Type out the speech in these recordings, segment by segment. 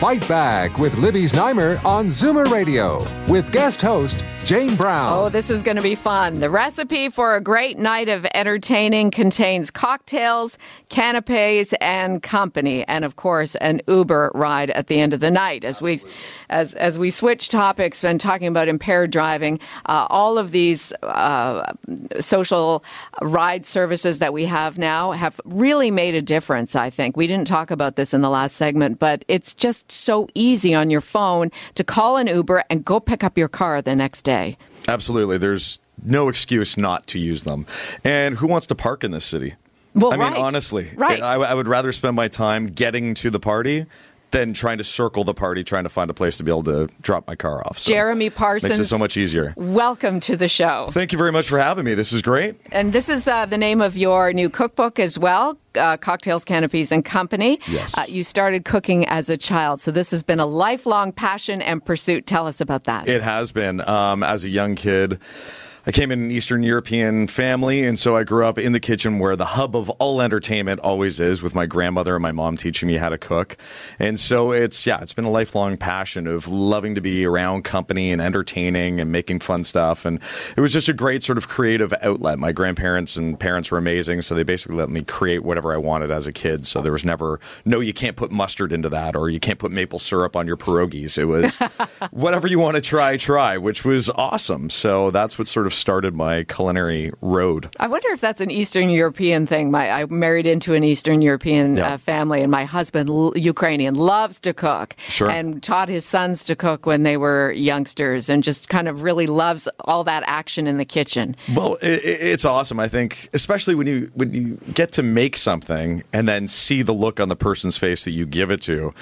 Fight Back with Libby Znaimer on Zoomer Radio with guest host Jane Brown. Oh, this is going to be fun. The recipe for a great night of entertaining contains cocktails, canapes, and company, and of course, an Uber ride at the end of the night. As we, as as we switch topics and talking about impaired driving, uh, all of these uh, social ride services that we have now have really made a difference. I think we didn't talk about this in the last segment, but it's just so easy on your phone to call an Uber and go pick up your car the next day. Absolutely. There's no excuse not to use them. And who wants to park in this city? Well, I mean, right. honestly, Right. I, I would rather spend my time getting to the party than trying to circle the party, trying to find a place to be able to drop my car off. So Jeremy makes it Parsons. so much easier. Welcome to the show. Thank you very much for having me. This is great. And this is uh, the name of your new cookbook as well, uh, Cocktails, Canapes, and Company. Yes. Uh, you started cooking as a child, so this has been a lifelong passion and pursuit. Tell us about that. It has been. Um, as a young kid, I came in an Eastern European family, and so I grew up in the kitchen where the hub of all entertainment always is, with my grandmother and my mom teaching me how to cook. And so it's, yeah, it's been a lifelong passion of loving to be around company and entertaining and making fun stuff. And it was just a great sort of creative outlet. My grandparents and parents were amazing, so they basically let me create whatever I wanted as a kid. So there was never, no, you can't put mustard into that, or you can't put maple syrup on your pierogies. It was whatever you want to try, try, which was awesome. So that's what sort of started my culinary road. I wonder if that's an Eastern European thing. My, I married into an Eastern European Yeah. uh, family, and my husband, l- Ukrainian, loves to cook Sure. and taught his sons to cook when they were youngsters, and just kind of really loves all that action in the kitchen. Well, it, it- it's awesome. I think, especially when you when you get to make something and then see the look on the person's face that you give it to,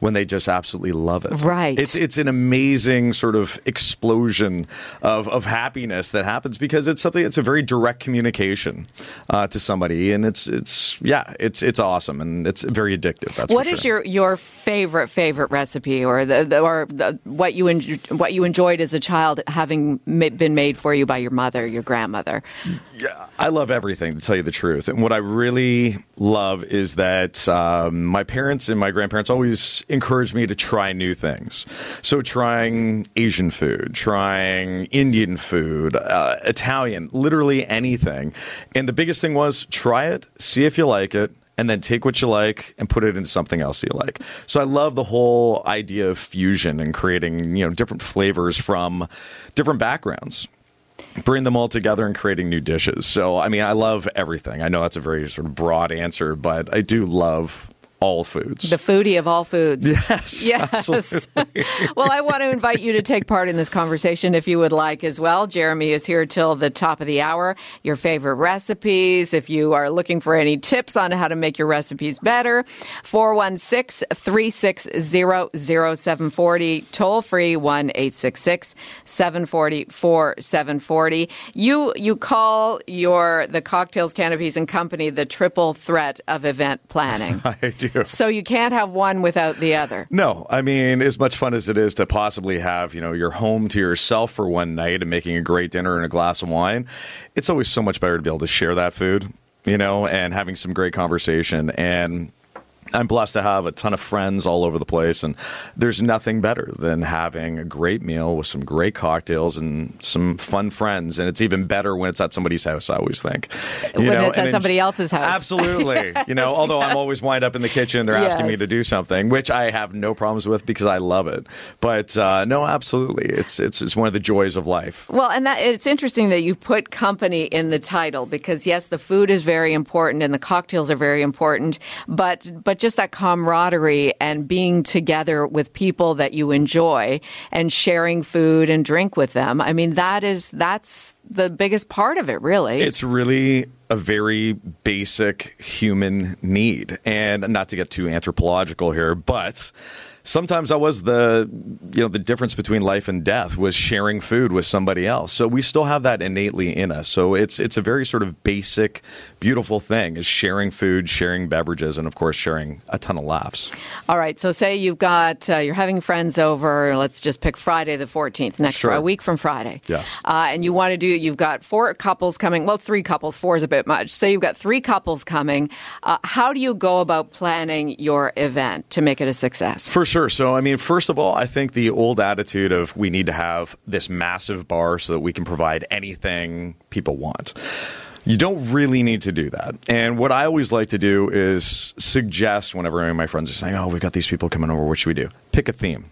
when they just absolutely love it. Right. It's it's an amazing sort of explosion of of happiness that happens because it's something. It's a very direct communication uh, to somebody, and it's it's yeah, it's it's awesome and it's very addictive. That's What is your your favorite favorite recipe, or the, the or the, what you en- what you enjoyed as a child, having ma- been made for you by your mother, your grandmother? Yeah, I love everything to tell you the truth. And what I really love is that um, my parents and my grandparents always encouraged me to try new things. So trying Asian food, trying Indian food, uh, Italian, literally anything. And the biggest thing was try it, see if you like it. And then take what you like and put it into something else you like. So I love the whole idea of fusion and creating, you know, different flavors from different backgrounds bring them all together and creating new dishes. So, I mean, I love everything. I know that's a very sort of broad answer, but I do love all foods. The foodie of all foods. yes, Yes. well, I want to invite you to take part in this conversation if you would like as well. Jeremy is here till the top of the hour. Your favorite recipes, if you are looking for any tips on how to make your recipes better, 416 360 0740, toll free 1 866 740 4740. You you call your the cocktails, canapes, and company the triple threat of event planning. I do. So you can't have one without the other. No, I mean, as much fun as it is to possibly have, you know, your home to yourself for one night and making a great dinner and a glass of wine, it's always so much better to be able to share that food, you know, and having some great conversation. And I'm blessed to have a ton of friends all over the place, and there's nothing better than having a great meal with some great cocktails and some fun friends. And it's even better when it's at somebody's house. I always think You When know, it's at somebody else's house. Absolutely, you know. Although I'm always wind up in the kitchen, they're asking me to do something, which I have no problems with because I love it. But uh, no, absolutely, it's it's it's one of the joys of life. Well, and that it's interesting that you put company in the title because yes, the food is very important and the cocktails are very important, but but just that camaraderie and being together with people that you enjoy and sharing food and drink with them. I mean, that is that's the biggest part of it, really. It's really a very basic human need. And not to get too anthropological here, but sometimes that was the you know the difference between life and death was sharing food with somebody else. So we still have that innately in us. So it's it's a very sort of basic, beautiful thing is sharing food, sharing beverages, and of course sharing a ton of laughs. All right. So say you've got uh, you're having friends over. Let's just pick Friday the 14th, next Sure. a week from Friday. Yes. Uh, and you want to do. You've got four couples coming. Well, three couples. Four is a bit much. Say you've got three couples coming. Uh, how do you go about planning your event to make it a success? For sure. So, I mean, first of all, I think the old attitude of we need to have this massive bar so that we can provide anything people want. You don't really need to do that. And what I always like to do is suggest whenever any of my friends are saying, oh, we've got these people coming over, what should we do? Pick a theme.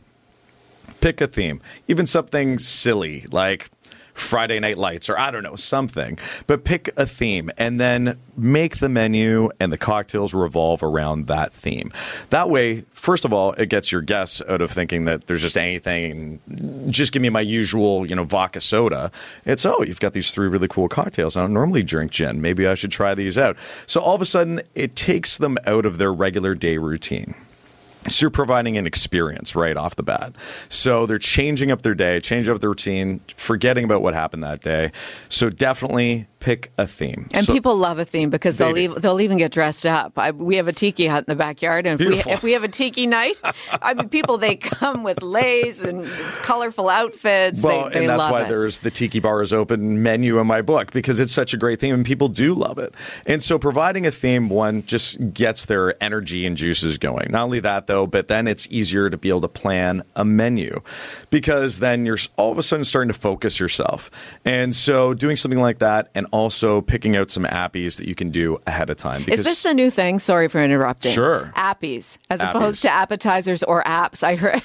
Pick a theme. Even something silly like Friday Night Lights or I don't know, something. But pick a theme and then make the menu and the cocktails revolve around that theme. That way, first of all, it gets your guests out of thinking that there's just anything, just give me my usual, you know, vodka soda. It's, oh, you've got these three really cool cocktails. I don't normally drink gin. Maybe I should try these out. So all of a sudden, it takes them out of their regular day routine. So you're providing an experience right off the bat. So they're changing up their day, changing up their routine, forgetting about what happened that day. So definitely pick a theme. And So- people love a theme because They they'll do. even, they'll even get dressed up. I, we have a tiki hut in the backyard, and if we, if we have a tiki night, I mean, people they come with leis and colorful outfits. Well, they, they and that's why it. there's the Tiki Bar is Open menu in my book because it's such a great theme and people do love it. And so providing a theme, one, just gets their energy and juices going. Not only that, though, but then it's easier to be able to plan a menu because then you're all of a sudden starting to focus yourself. And so doing something like that and also picking out some appies that you can do ahead of time. Is this the new thing? Sorry for interrupting. Sure. Appies, as Appies. opposed to appetizers or apps. I heard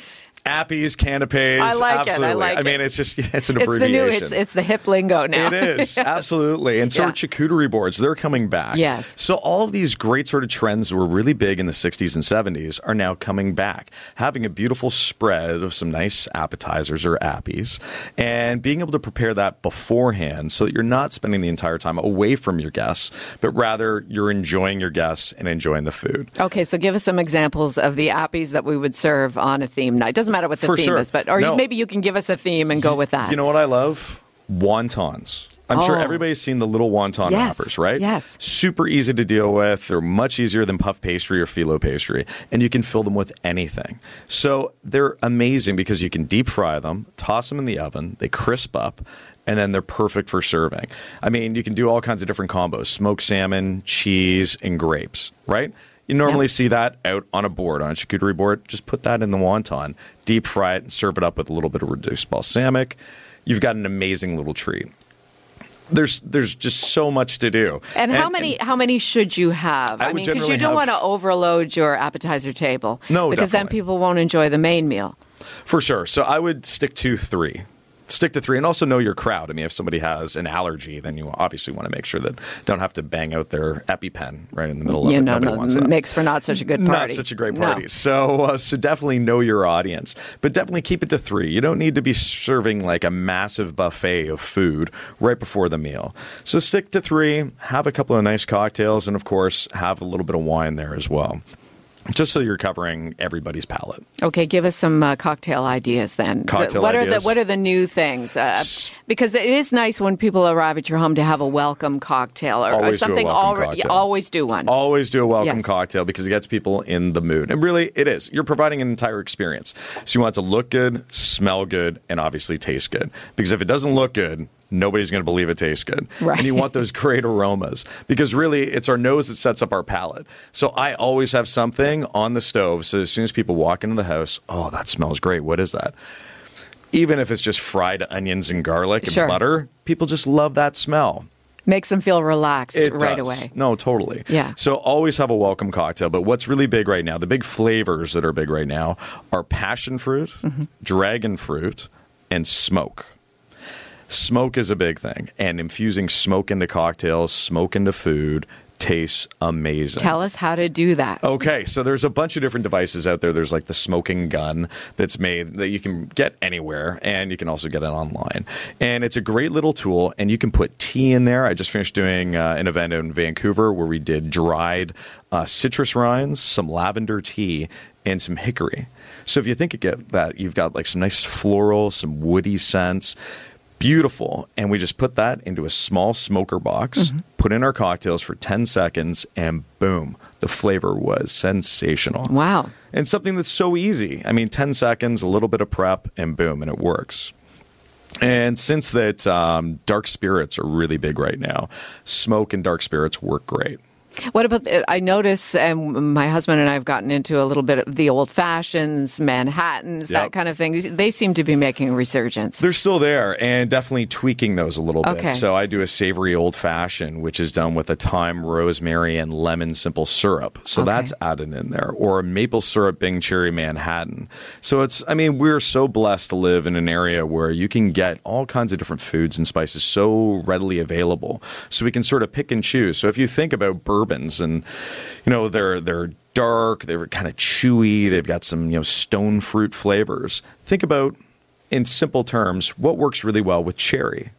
Appies, canapes. I like it, I like I mean, it. it's just it's an it's the abbreviation. new. It's it's the hip lingo now. It is absolutely, and so Yeah. are charcuterie boards. They're coming back. Yes. So all of these great sort of trends that were really big in the '60s and '70s are now coming back. Having a beautiful spread of some nice appetizers or appies, and being able to prepare that beforehand, so that you're not spending the entire time away from your guests, but rather you're enjoying your guests and enjoying the food. Okay, so give us some examples of the appies that we would serve on a theme night. Doesn't matter what the For theme sure. is, but or No. you, maybe you can give us a theme and go with that. You know what I love? Wontons. I'm sure Oh. everybody's seen the little wonton Yes, wrappers, right? yes. Super easy to deal with. They're much easier than puff pastry or phyllo pastry, and you can fill them with anything. So they're amazing because you can deep fry them, toss them in the oven, they crisp up, and then they're perfect for serving. I mean, you can do all kinds of different combos smoked salmon, cheese, and grapes, right? You normally Yep. see that out on a board, on a charcuterie board. Just put that in the wonton, deep fry it, and serve it up with a little bit of reduced balsamic. You've got an amazing little treat. There's there's just so much to do. And how many how many should you have? I would mean, because you don't want to overload your appetizer table. No, because then people won't enjoy the main meal. For sure. So I would stick to three. Stick to three, and also know your crowd. I mean, if somebody has an allergy, then you obviously want to make sure that they don't have to bang out their EpiPen right in the middle of You it. know, Nobody no, makes for not such a good party. Not such a great No. party. So, uh, so definitely know your audience, but definitely keep it to three. You don't need to be serving like a massive buffet of food right before the meal. So stick to three. Have a couple of nice cocktails, and of course, have a little bit of wine there as well, just so you're covering everybody's palate. Okay, give us some uh, cocktail ideas then. Cocktail what are ideas. the what are the new things? Uh, because it is nice when people arrive at your home to have a welcome cocktail or, or Always do a something. already, cocktail. always do one. Always do a welcome Yes. cocktail because it gets people in the mood. And really, it is. You're providing an entire experience. So you want it to look good, smell good, and obviously taste good. Because if it doesn't look good, nobody's going to believe it tastes good. Right. And you want those great aromas because really, it's our nose that sets up our palate. So I always have something on the stove. So as soon as people walk into the house, oh, that smells great. What is that? Even if it's just fried onions and garlic and Sure. butter, people just love that smell. Makes them feel relaxed It right does. away. No, totally. Yeah. So always have a welcome cocktail. But what's really big right now, the big flavors that are big right now are passion fruit, Mm-hmm. dragon fruit, and smoke. Smoke is a big thing. And infusing smoke into cocktails, smoke into food tastes amazing. Tell us how to do that. Okay, so there's a bunch of different devices out there. There's like the smoking gun that's made that you can get anywhere, and you can also get it online. And it's a great little tool, and you can put tea in there. I just finished doing uh, an event in Vancouver where we did dried uh, citrus rinds, some lavender tea, and some hickory. So if you think get that, you've got like some nice floral, some woody scents. Beautiful. And we just put that into a small smoker box, Mm-hmm. put in our cocktails for 10 seconds, and boom, the flavor was sensational. Wow. And something that's so easy. I mean, 10 seconds, a little bit of prep, and boom, and it works. And since that, um, dark spirits are really big right now. Smoke and dark spirits work great. What about? The, I notice, and my husband and I have gotten into a little bit of the old fashions, Manhattans, that kind of thing. They seem to be making a resurgence. They're still there and definitely tweaking those a little bit. Okay. So I do a savory old fashioned, which is done with a thyme, rosemary, and lemon simple syrup. So Okay. that's added in there, or a maple syrup Bing Cherry Manhattan. So it's, I mean, we're so blessed to live in an area where you can get all kinds of different foods and spices so readily available. So we can sort of pick and choose. So if you think about bourbons and, you know, they're, they're, Dark, they're kind of chewy. They've got some, you know, stone fruit flavors. Think about in simple terms, what works really well with cherry?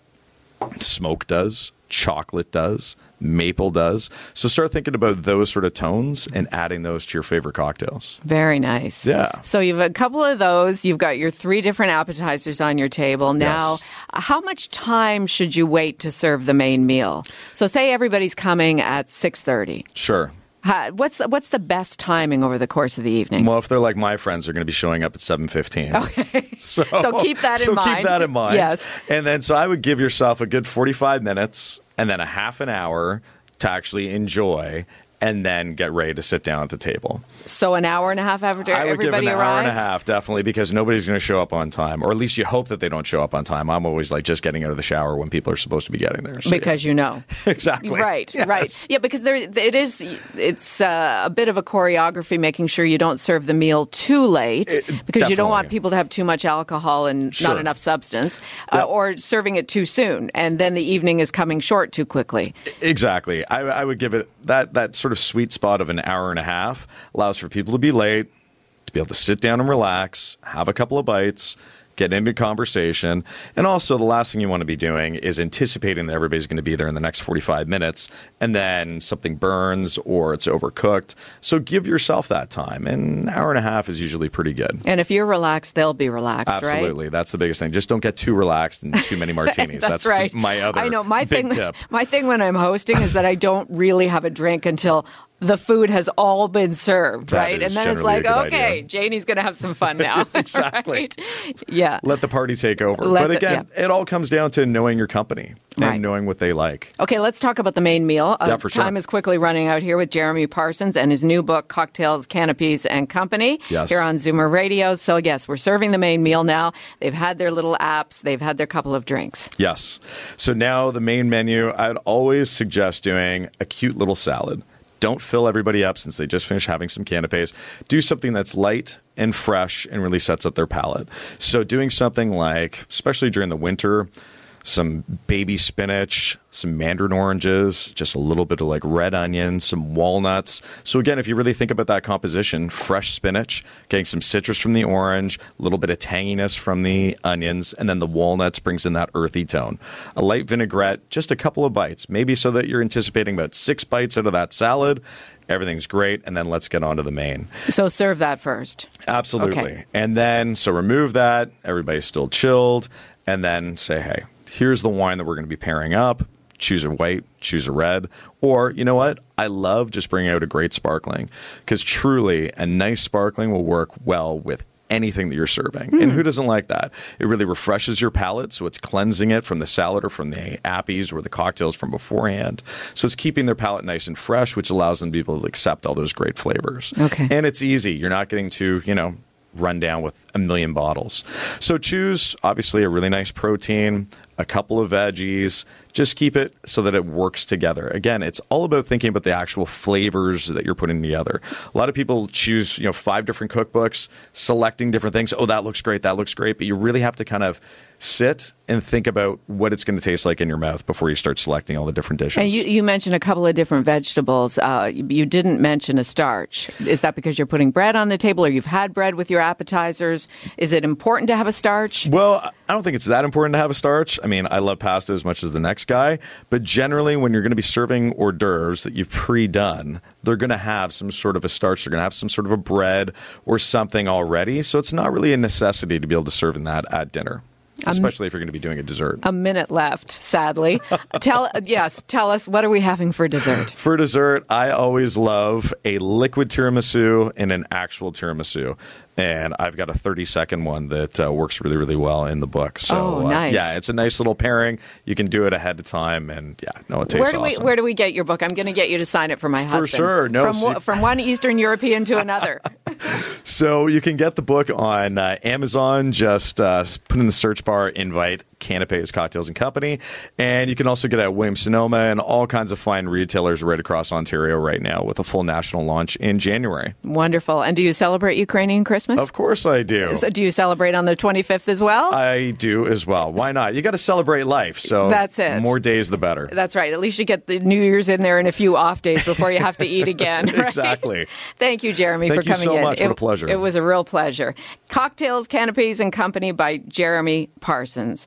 Smoke does, chocolate does, maple does. So start thinking about those sort of tones and adding those to your favorite cocktails. Very nice. Yeah. So you've a couple of those. You've got your three different appetizers on your table. Now, Yes. how much time should you wait to serve the main meal? So say everybody's coming at 6:30. Sure. How- What's what's the best timing over the course of the evening? Well, if they're like my friends, they're going to be showing up at seven fifteen. Okay, so, So keep that in so mind. keep that in mind. Yes. and then so I would give yourself a good forty five minutes, and then a half an hour to actually enjoy, and then get ready to sit down at the table. So an hour and a half after I would everybody give an arrives. hour and a half definitely because nobody's going to show up on time, or at least you hope that they don't show up on time. I'm always like just getting out of the shower when people are supposed to be getting there. So, yeah. Because you know, exactly right, Yes. right, yeah. Because there, it is, it's uh, a bit of a choreography, making sure you don't serve the meal too late, because you don't want people to have too much alcohol and not enough substance, uh, or serving it too soon, and then the evening is coming short too quickly. Exactly. I, I would give it that that sort of sweet spot of an hour and a half allows for people to be late, to be able to sit down and relax, have a couple of bites, get into conversation, and also the last thing you want to be doing is anticipating that everybody's going to be there in the next 45 minutes and then something burns or it's overcooked. So give yourself that time. And an hour and a half is usually pretty good. And if you're relaxed, they'll be relaxed, right? Absolutely. That's the biggest thing. Just don't get too relaxed and too many martinis. That's, right. my other I know my big thing. tip. My thing when I'm hosting is that I don't really have a drink until the food has all been served, That right? And then it's like, okay, idea. Janie's going to have some fun now. Exactly. Right? Yeah. let the party take over. Let but the- again, it all comes down to knowing your company and Right. knowing what they like. Okay, let's talk about the main meal. Uh, Yeah, for sure. Time is quickly running out here with Jeremy Parsons and his new book, Cocktails, Canapes, and Company, Yes. here on Zoomer Radio. So, yes, we're serving the main meal now. They've had their little apps, they've had their couple of drinks. Yes. So now the main menu, I'd always suggest doing a cute little salad. Don't fill everybody up since they just finished having some canapes. Do something that's light and fresh and really sets up their palate. So doing something like, especially during the winter, some baby spinach, some mandarin oranges, just a little bit of like red onion, some walnuts. So again, if you really think about that composition, fresh spinach, getting some citrus from the orange, a little bit of tanginess from the onions, and then the walnuts brings in that earthy tone. A light vinaigrette, just a couple of bites, maybe so that you're anticipating about six bites out of that salad. Everything's great, and then let's get on to the main. So, serve that first. Absolutely. Okay. And then, so remove that. Everybody's still chilled. And then say, hey, here's the wine that we're going to be pairing up. Choose a white, choose a red. Or, you know what? I love just bringing out a great sparkling because truly a nice sparkling will work well with anything that you're serving. And hmm. who doesn't like that? It really refreshes your palate. So it's cleansing it from the salad or from the appies or the cocktails from beforehand. So it's keeping their palate nice and fresh, which allows them to be able to accept all those great flavors. Okay. And it's easy. You're not getting to, you know, run down with a million bottles. So choose obviously a really nice protein, a couple of veggies. Just keep it so that it works together. Again, it's all about thinking about the actual flavors that you're putting together. A lot of people choose, you know, five different cookbooks, selecting different things. Oh, that looks great, that looks great, but you really have to kind of sit and think about what it's going to taste like in your mouth before you start selecting all the different dishes. And you, you mentioned a couple of different vegetables. Uh, you, you didn't mention a starch. Is that because you're putting bread on the table or you've had bread with your appetizers? Is it important to have a starch? Well, I don't think it's that important to have a starch. I mean, I love pasta as much as the next guy, but generally, when you're going to be serving hors d'oeuvres that you've pre-done, they're going to have some sort of a starch. They're going to have some sort of a bread or something already. So it's not really a necessity to be able to serve in that at dinner um, especially if you're going to be doing a dessert. A minute left, sadly. tell yes, tell us what are we having for dessert? For dessert, I always love a liquid tiramisu and an actual tiramisu and I've got a 30 second one that uh, works really, really well in the book. So, oh, nice. uh, yeah, it's a nice little pairing. You can do it ahead of time, and yeah, no, it tastes where do awesome. we Where do we get your book? I'm going to get you to sign it for my husband. For sure, no, from, so, from one Eastern European to another. so you can get the book on uh, Amazon. Just uh, put in the search bar, invite Canapes Cocktails and Company, and you can also get at Williams Sonoma and all kinds of fine retailers right across Ontario right now with a full national launch in January. Wonderful. And do you celebrate Ukrainian Christmas? Of course I do. So do you celebrate on the 25th as well? I do as well. Why not? You got to celebrate life. So that's it. More days, the better. That's right. At least you get the New Year's in there and a few off days before you have to eat again. Right? exactly. Thank you, Jeremy, Thank for coming you so in. much. It, what a pleasure. It was a real pleasure. Cocktails, Canapes, and Company by Jeremy Parsons.